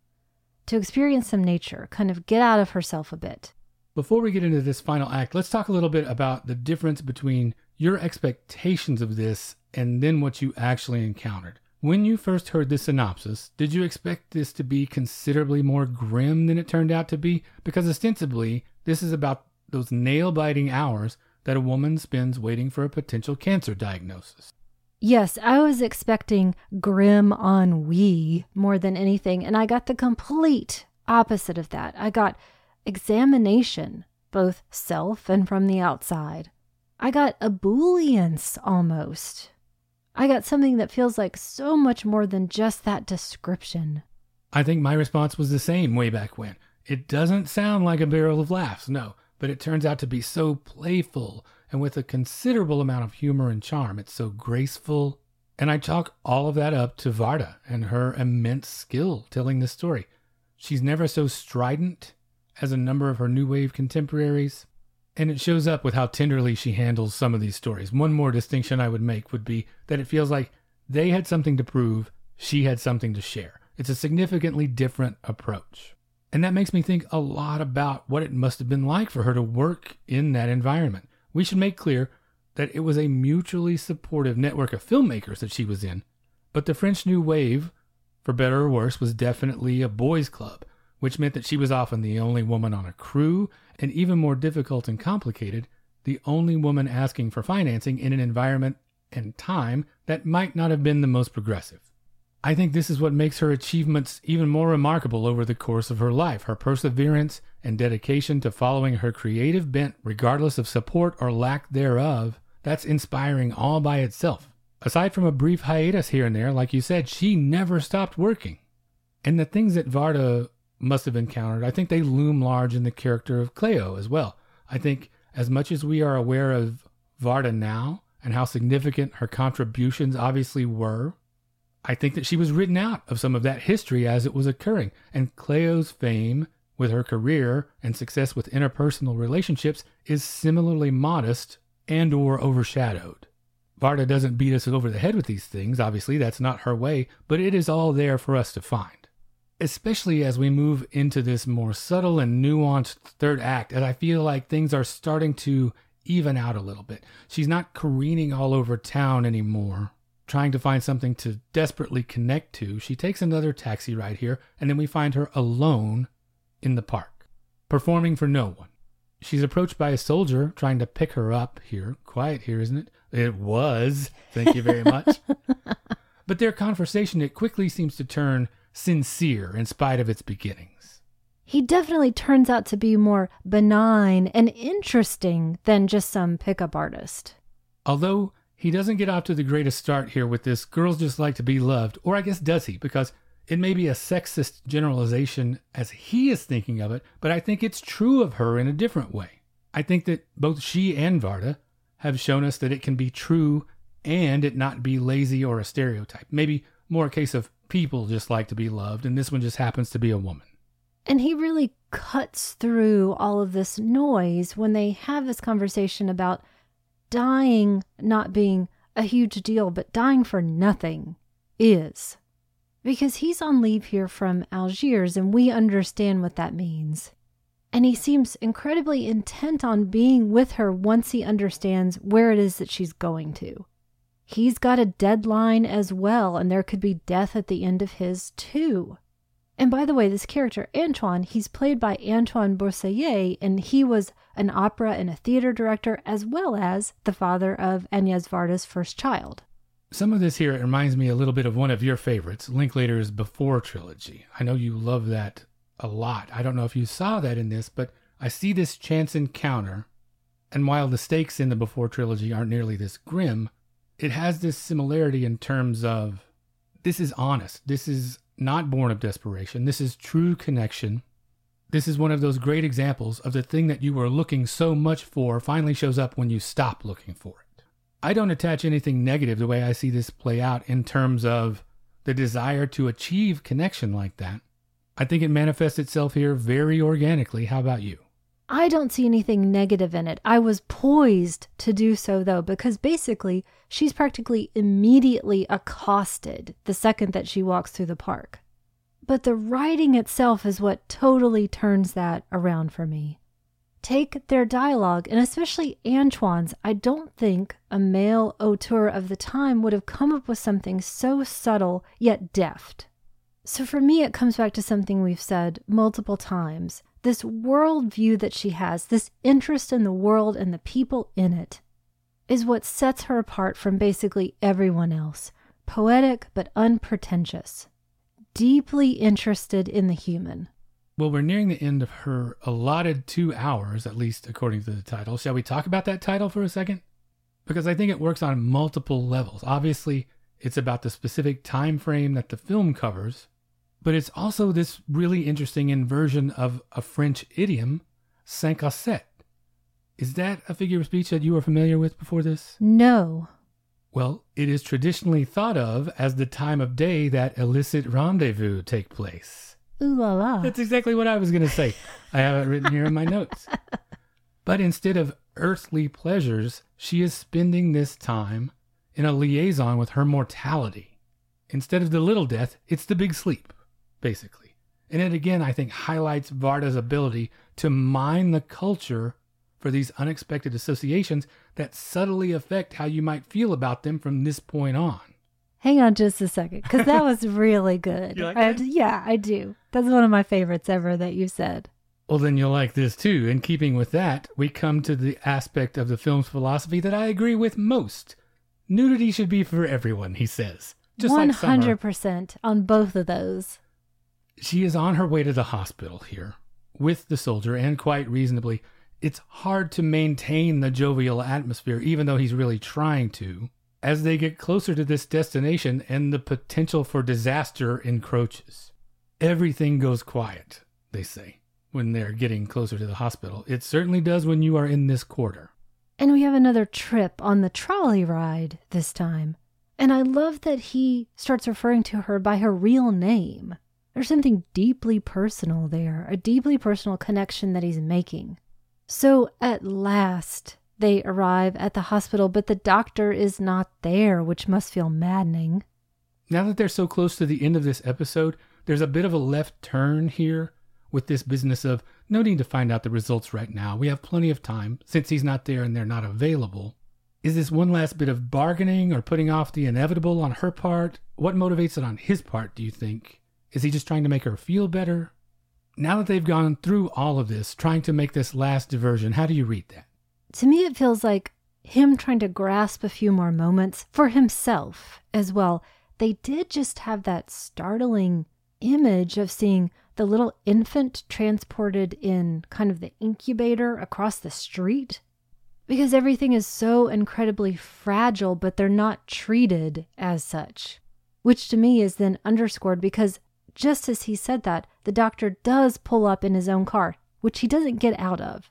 to experience some nature, kind of get out of herself a bit. Before we get into this final act, let's talk a little bit about the difference between your expectations of this and then what you actually encountered. When you first heard this synopsis, did you expect this to be considerably more grim than it turned out to be? Because ostensibly, this is about those nail biting hours that a woman spends waiting for a potential cancer diagnosis. Yes, I was expecting grim ennui more than anything, and I got the complete opposite of that. I got examination, both self and from the outside. I got ebullience almost. I got something that feels like so much more than just that description. I think my response was the same way back when. It doesn't sound like a barrel of laughs, no, but it turns out to be so playful and with a considerable amount of humor and charm. It's so graceful. And I chalk all of that up to Varda and her immense skill telling this story. She's never so strident as a number of her new wave contemporaries. And it shows up with how tenderly she handles some of these stories. One more distinction I would make would be that it feels like they had something to prove, she had something to share. It's a significantly different approach. And that makes me think a lot about what it must have been like for her to work in that environment. We should make clear that it was a mutually supportive network of filmmakers that she was in, but the French New Wave, for better or worse, was definitely a boys' club which meant that she was often the only woman on a crew, and even more difficult and complicated, the only woman asking for financing in an environment and time that might not have been the most progressive. I think this is what makes her achievements even more remarkable over the course of her life her perseverance and dedication to following her creative bent, regardless of support or lack thereof. That's inspiring all by itself. Aside from a brief hiatus here and there, like you said, she never stopped working. And the things that Varda must have encountered, I think they loom large in the character of Cleo as well. I think as much as we are aware of Varda now and how significant her contributions obviously were, I think that she was written out of some of that history as it was occurring. And Cleo's fame with her career and success with interpersonal relationships is similarly modest and or overshadowed. Varda doesn't beat us over the head with these things, obviously that's not her way, but it is all there for us to find especially as we move into this more subtle and nuanced third act, as I feel like things are starting to even out a little bit. She's not careening all over town anymore, trying to find something to desperately connect to. She takes another taxi ride here, and then we find her alone in the park, performing for no one. She's approached by a soldier trying to pick her up here. Quiet here, isn't it? It was. Thank you very much. *laughs* but their conversation, it quickly seems to turn sincere in spite of its beginnings. He definitely turns out to be more benign and interesting than just some pickup artist. Although he doesn't get off to the greatest start here with this girls just like to be loved, or I guess does he? Because it may be a sexist generalization as he is thinking of it, but I think it's true of her in a different way. I think that both she and Varda have shown us that it can be true and it not be lazy or a stereotype. Maybe more a case of people just like to be loved, and this one just happens to be a woman. And he really cuts through all of this noise when they have this conversation about dying not being a huge deal, but dying for nothing is. because he's on leave here from Algiers and we understand what that means. And he seems incredibly intent on being with her once he understands where it is that she's going to. He's got a deadline as well, and there could be death at the end of his, too. And by the way, this character, Antoine, he's played by Antoine Bourseiller, and he was an opera and a theater director, as well as the father of Agnès Varda's first child. Some of this here reminds me a little bit of one of your favorites, Linklater's Before trilogy. I know you love that a lot. I don't know if you saw that in this, but I see this chance encounter, and while the stakes in the Before trilogy aren't nearly this grim, it has this similarity in terms of this is honest. This is not born of desperation. This is true connection. This is one of those great examples of the thing that you were looking so much for finally shows up when you stop looking for it. I don't attach anything negative the way I see this play out in terms of the desire to achieve connection like that. I think it manifests itself here very organically. How about you? I don't see anything negative in it. I was poised to do so, though, because basically she's practically immediately accosted the second that she walks through the park. But the writing itself is what totally turns that around for me. Take their dialogue, and especially Antoine's. I don't think a male auteur of the time would have come up with something so subtle yet deft. So for me, it comes back to something we've said multiple times this worldview that she has, this interest in the world and the people in it, is what sets her apart from basically everyone else. Poetic but unpretentious, deeply interested in the human. Well, we're nearing the end of her allotted two hours, at least according to the title. Shall we talk about that title for a second? Because I think it works on multiple levels. Obviously, it's about the specific time frame that the film covers, but it's also this really interesting inversion of a French idiom, cinq à sept. Is that a figure of speech that you were familiar with before this? No. Well, it is traditionally thought of as the time of day that illicit rendezvous take place. Ooh la la. That's exactly what I was going to say. I have it written here in my notes. *laughs* But instead of earthly pleasures, she is spending this time in a liaison with her mortality. Instead of the little death, it's the big sleep basically. And it again, I think, highlights Varda's ability to mine the culture for these unexpected associations that subtly affect how you might feel about them from this point on. Hang on just a second, because that was *laughs* really good. You like I- that? yeah, I do. That's one of my favorites ever that you said. Well, then you'll like this too. In keeping with that, we come to the aspect of the film's philosophy that I agree with most. Nudity should be for everyone, he says. Just One like Summer. hundred percent on both of those. She is on her way to the hospital here with the soldier, and quite reasonably. It's hard to maintain the jovial atmosphere, even though he's really trying to, as they get closer to this destination and the potential for disaster encroaches. Everything goes quiet, they say, when they're getting closer to the hospital. It certainly does when you are in this quarter. And we have another trip on the trolley ride this time. And I love that he starts referring to her by her real name. There's something deeply personal there, a deeply personal connection that he's making. So at last, they arrive at the hospital, but the doctor is not there, which must feel maddening. Now that they're so close to the end of this episode, there's a bit of a left turn here with this business of no need to find out the results right now. We have plenty of time since he's not there and they're not available. Is this one last bit of bargaining or putting off the inevitable on her part? What motivates it on his part, do you think? Is he just trying to make her feel better? Now that they've gone through all of this, trying to make this last diversion, how do you read that? To me, it feels like him trying to grasp a few more moments for himself as well. They did just have that startling image of seeing the little infant transported in kind of the incubator across the street because everything is so incredibly fragile, but they're not treated as such, which to me is then underscored because just as he said that, the doctor does pull up in his own car, which he doesn't get out of.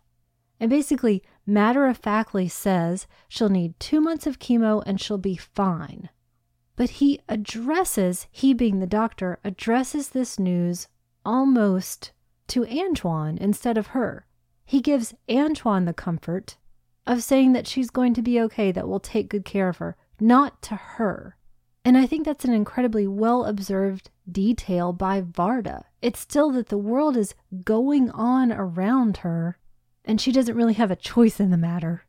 And basically, matter of factly says she'll need two months of chemo and she'll be fine. But he addresses, he being the doctor, addresses this news almost to Antoine instead of her. He gives Antoine the comfort of saying that she's going to be okay, that we'll take good care of her, not to her. And I think that's an incredibly well observed detail by Varda. It's still that the world is going on around her, and she doesn't really have a choice in the matter.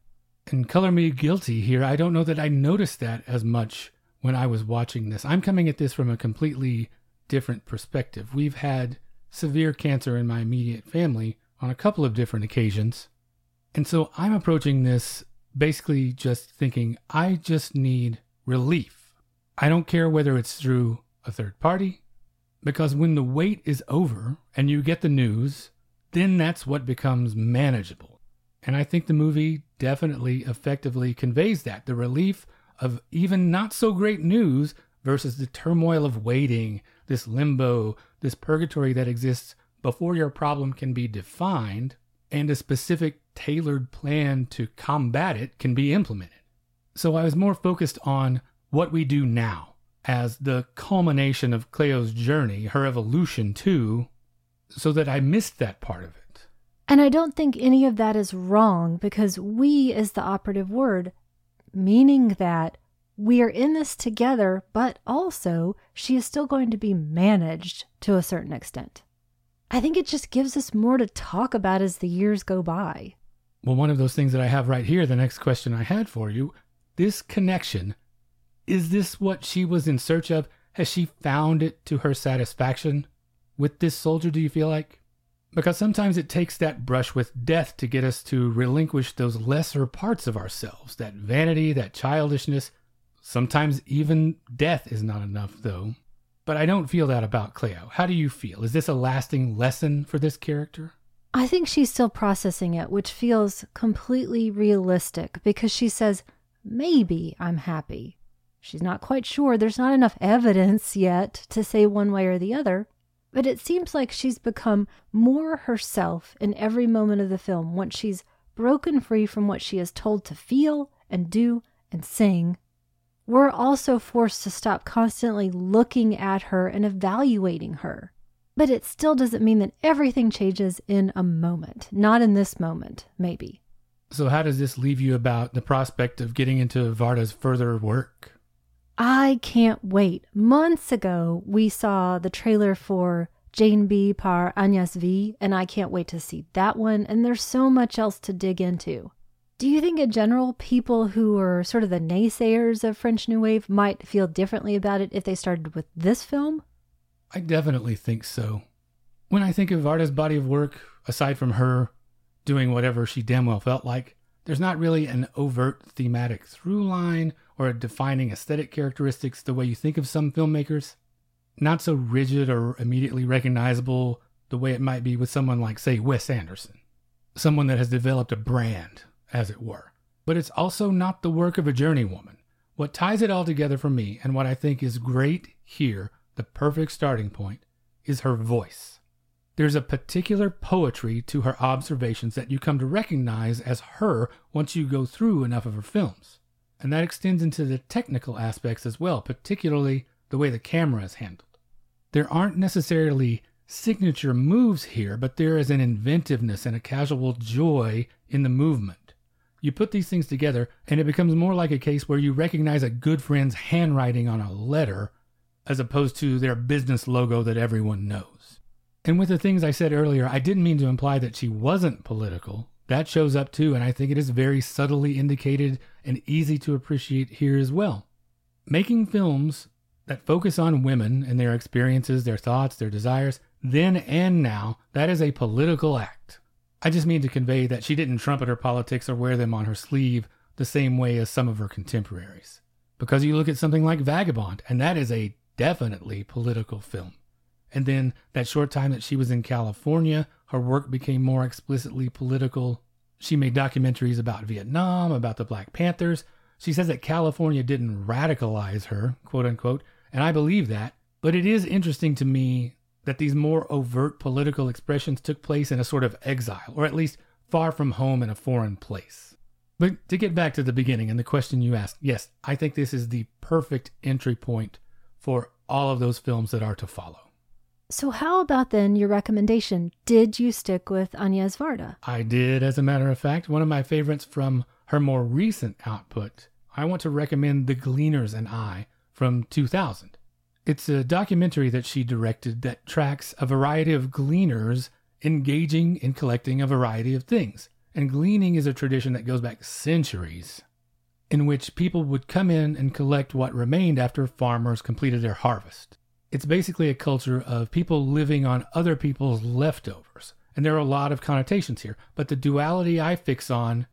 And color me guilty here. I don't know that I noticed that as much when I was watching this. I'm coming at this from a completely different perspective. We've had severe cancer in my immediate family on a couple of different occasions. And so I'm approaching this basically just thinking, I just need relief. I don't care whether it's through a third party, because when the wait is over and you get the news, then that's what becomes manageable. And I think the movie definitely effectively conveys that the relief of even not so great news versus the turmoil of waiting, this limbo, this purgatory that exists before your problem can be defined and a specific tailored plan to combat it can be implemented. So I was more focused on what we do now as the culmination of Cleo's journey, her evolution too, so that I missed that part of it. And I don't think any of that is wrong because we is the operative word, meaning that we are in this together, but also she is still going to be managed to a certain extent. I think it just gives us more to talk about as the years go by. Well, one of those things that I have right here, the next question I had for you this connection, is this what she was in search of? Has she found it to her satisfaction with this soldier, do you feel like? Because sometimes it takes that brush with death to get us to relinquish those lesser parts of ourselves, that vanity, that childishness. Sometimes even death is not enough, though. But I don't feel that about Cleo. How do you feel? Is this a lasting lesson for this character? I think she's still processing it, which feels completely realistic because she says, maybe I'm happy. She's not quite sure. There's not enough evidence yet to say one way or the other. But it seems like she's become more herself in every moment of the film once she's broken free from what she is told to feel and do and sing. We're also forced to stop constantly looking at her and evaluating her. But it still doesn't mean that everything changes in a moment. Not in this moment, maybe. So, how does this leave you about the prospect of getting into Varda's further work? I can't wait. Months ago, we saw the trailer for Jane B. par Agnès V, and I can't wait to see that one. And there's so much else to dig into. Do you think, in general, people who are sort of the naysayers of French New Wave might feel differently about it if they started with this film? I definitely think so. When I think of Varda's body of work, aside from her doing whatever she damn well felt like, there's not really an overt thematic through line or defining aesthetic characteristics the way you think of some filmmakers. Not so rigid or immediately recognizable the way it might be with someone like, say, Wes Anderson. Someone that has developed a brand, as it were. But it's also not the work of a journeywoman. What ties it all together for me, and what I think is great here, the perfect starting point, is her voice. There's a particular poetry to her observations that you come to recognize as her once you go through enough of her films. And that extends into the technical aspects as well, particularly the way the camera is handled. There aren't necessarily signature moves here, but there is an inventiveness and a casual joy in the movement. You put these things together, and it becomes more like a case where you recognize a good friend's handwriting on a letter as opposed to their business logo that everyone knows. And with the things I said earlier, I didn't mean to imply that she wasn't political. That shows up too, and I think it is very subtly indicated and easy to appreciate here as well. Making films that focus on women and their experiences, their thoughts, their desires, then and now, that is a political act. I just mean to convey that she didn't trumpet her politics or wear them on her sleeve the same way as some of her contemporaries. Because you look at something like Vagabond, and that is a definitely political film. And then that short time that she was in California, her work became more explicitly political. She made documentaries about Vietnam, about the Black Panthers. She says that California didn't radicalize her, quote unquote, and I believe that. But it is interesting to me that these more overt political expressions took place in a sort of exile, or at least far from home in a foreign place. But to get back to the beginning and the question you asked, yes, I think this is the perfect entry point for all of those films that are to follow. So, how about then your recommendation? Did you stick with Agnès Varda? I did, as a matter of fact. One of my favorites from her more recent output. I want to recommend The Gleaners and I from 2000. It's a documentary that she directed that tracks a variety of gleaners engaging in collecting a variety of things. And gleaning is a tradition that goes back centuries, in which people would come in and collect what remained after farmers completed their harvest. It's basically a culture of people living on other people's leftovers. And there are a lot of connotations here, but the duality I fix on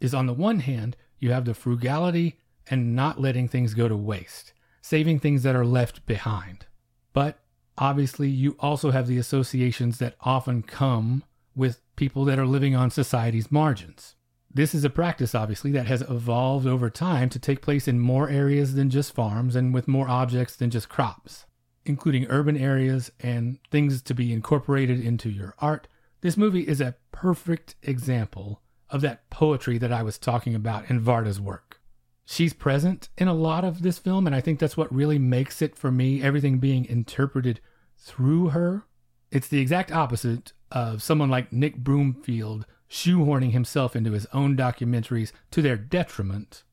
is on the one hand, you have the frugality and not letting things go to waste, saving things that are left behind. But obviously, you also have the associations that often come with people that are living on society's margins. This is a practice, obviously, that has evolved over time to take place in more areas than just farms and with more objects than just crops, including urban areas and things to be incorporated into your art. This movie is a perfect example of that poetry that I was talking about in Varda's work. She's present in a lot of this film, and I think that's what really makes it for me, everything being interpreted through her. It's the exact opposite of someone like Nick Broomfield shoehorning himself into his own documentaries to their detriment.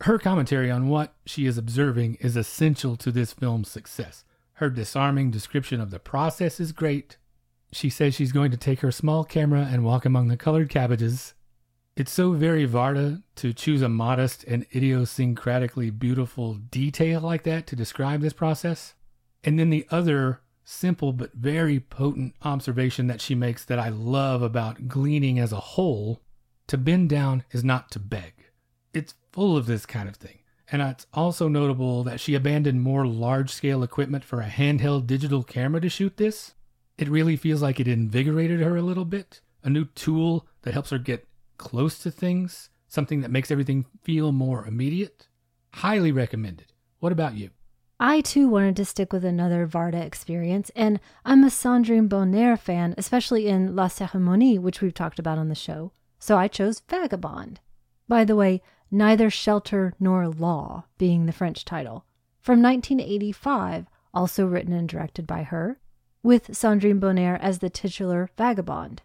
Her commentary on what she is observing is essential to this film's success. Her disarming description of the process is great. She says she's going to take her small camera and walk among the colored cabbages. It's so very Varda to choose a modest and idiosyncratically beautiful detail like that to describe this process. And then the other simple but very potent observation that she makes that I love about gleaning as a whole to bend down is not to beg. It's full of this kind of thing. And it's also notable that she abandoned more large scale equipment for a handheld digital camera to shoot this. It really feels like it invigorated her a little bit. A new tool that helps her get close to things, something that makes everything feel more immediate. Highly recommended. What about you? I too wanted to stick with another Varda experience, and I'm a Sandrine Bonnaire fan, especially in La Cérémonie, which we've talked about on the show. So I chose Vagabond. By the way, Neither Shelter Nor Law being the French title. From 1985, also written and directed by her, with Sandrine Bonnaire as the titular vagabond.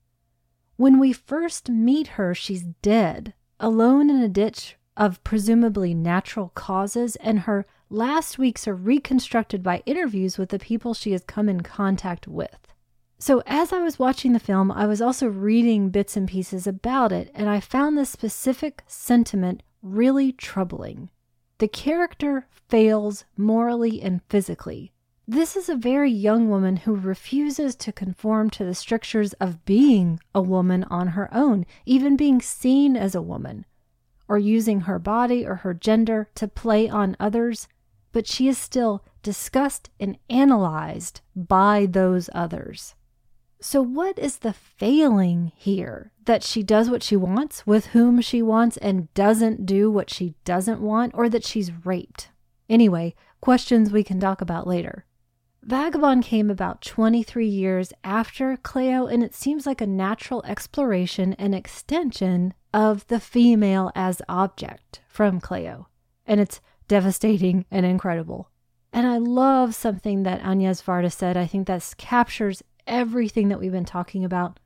When we first meet her, she's dead, alone in a ditch of presumably natural causes, and her last weeks are reconstructed by interviews with the people she has come in contact with. So, as I was watching the film, I was also reading bits and pieces about it, and I found this specific sentiment really troubling. The character fails morally and physically. This is a very young woman who refuses to conform to the strictures of being a woman on her own, even being seen as a woman, or using her body or her gender to play on others but she is still discussed and analyzed by those others. So, what is the failing here? That she does what she wants with whom she wants and doesn't do what she doesn't want, or that she's raped? Anyway, questions we can talk about later. Vagabond came about 23 years after Cleo, and it seems like a natural exploration and extension of the female as object from Cleo. And it's devastating and incredible. And I love something that Agnès Varda said. I think that captures everything that we've been talking about.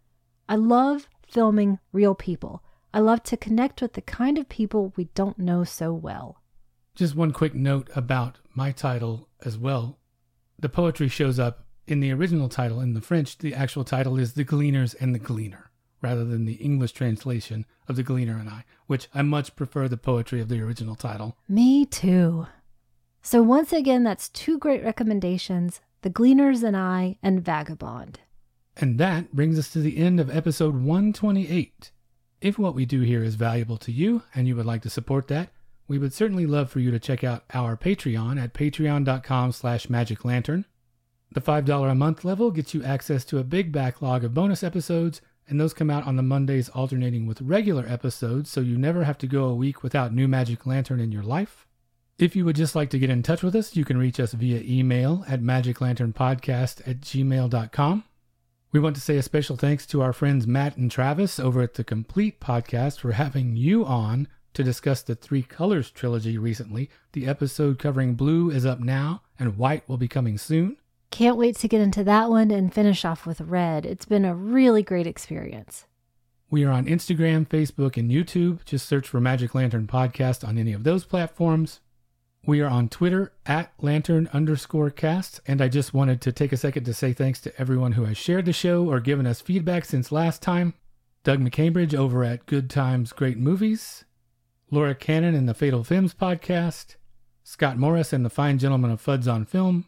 I love filming real people. I love to connect with the kind of people we don't know so well. Just one quick note about my title as well. The poetry shows up in the original title in the French. The actual title is The Gleaners and the Gleaner rather than the English translation of The Gleaner and I, which I much prefer the poetry of the original title. Me too. So, once again, that's two great recommendations The Gleaners and I and Vagabond. And that brings us to the end of episode 128. If what we do here is valuable to you and you would like to support that, we would certainly love for you to check out our Patreon at patreon.com slash magiclantern. The $5 a month level gets you access to a big backlog of bonus episodes and those come out on the Mondays alternating with regular episodes, so you never have to go a week without new Magic Lantern in your life. If you would just like to get in touch with us, you can reach us via email at magiclanternpodcast at gmail.com. We want to say a special thanks to our friends Matt and Travis over at the Complete Podcast for having you on to discuss the Three Colors trilogy recently. The episode covering blue is up now, and white will be coming soon. Can't wait to get into that one and finish off with red. It's been a really great experience. We are on Instagram, Facebook, and YouTube. Just search for Magic Lantern Podcast on any of those platforms. We are on Twitter at lantern underscore cast, and I just wanted to take a second to say thanks to everyone who has shared the show or given us feedback since last time. Doug McCambridge over at Good Times Great Movies, Laura Cannon and the Fatal Films podcast, Scott Morris and the Fine Gentleman of Fuds on Film,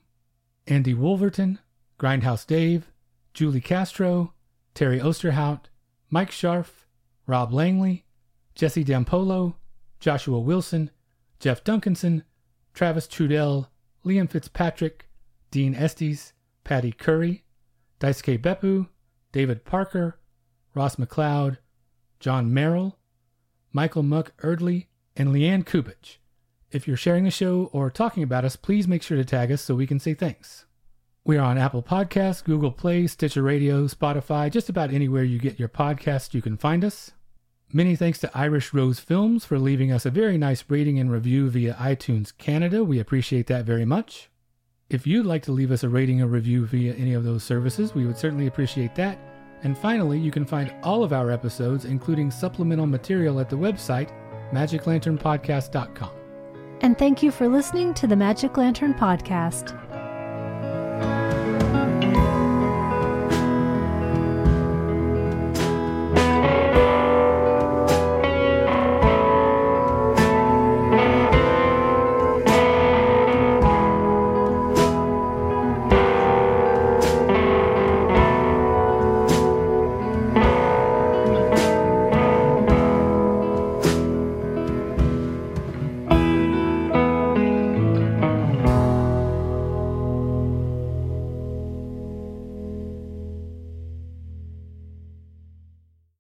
Andy Wolverton, Grindhouse Dave, Julie Castro, Terry Osterhout, Mike Scharf, Rob Langley, Jesse Dampolo, Joshua Wilson, Jeff Duncanson, Travis Trudell, Liam Fitzpatrick, Dean Estes, Patty Curry, Daisuke Beppu, David Parker, Ross McLeod, John Merrill, Michael Muck Erdley, and Leanne Kubich. If you're sharing the show or talking about us, please make sure to tag us so we can say thanks. We are on Apple Podcasts, Google Play, Stitcher Radio, Spotify, just about anywhere you get your podcast, you can find us. Many thanks to Irish Rose Films for leaving us a very nice rating and review via iTunes Canada. We appreciate that very much. If you'd like to leave us a rating or review via any of those services, we would certainly appreciate that. And finally, you can find all of our episodes, including supplemental material, at the website magiclanternpodcast.com. And thank you for listening to the Magic Lantern Podcast.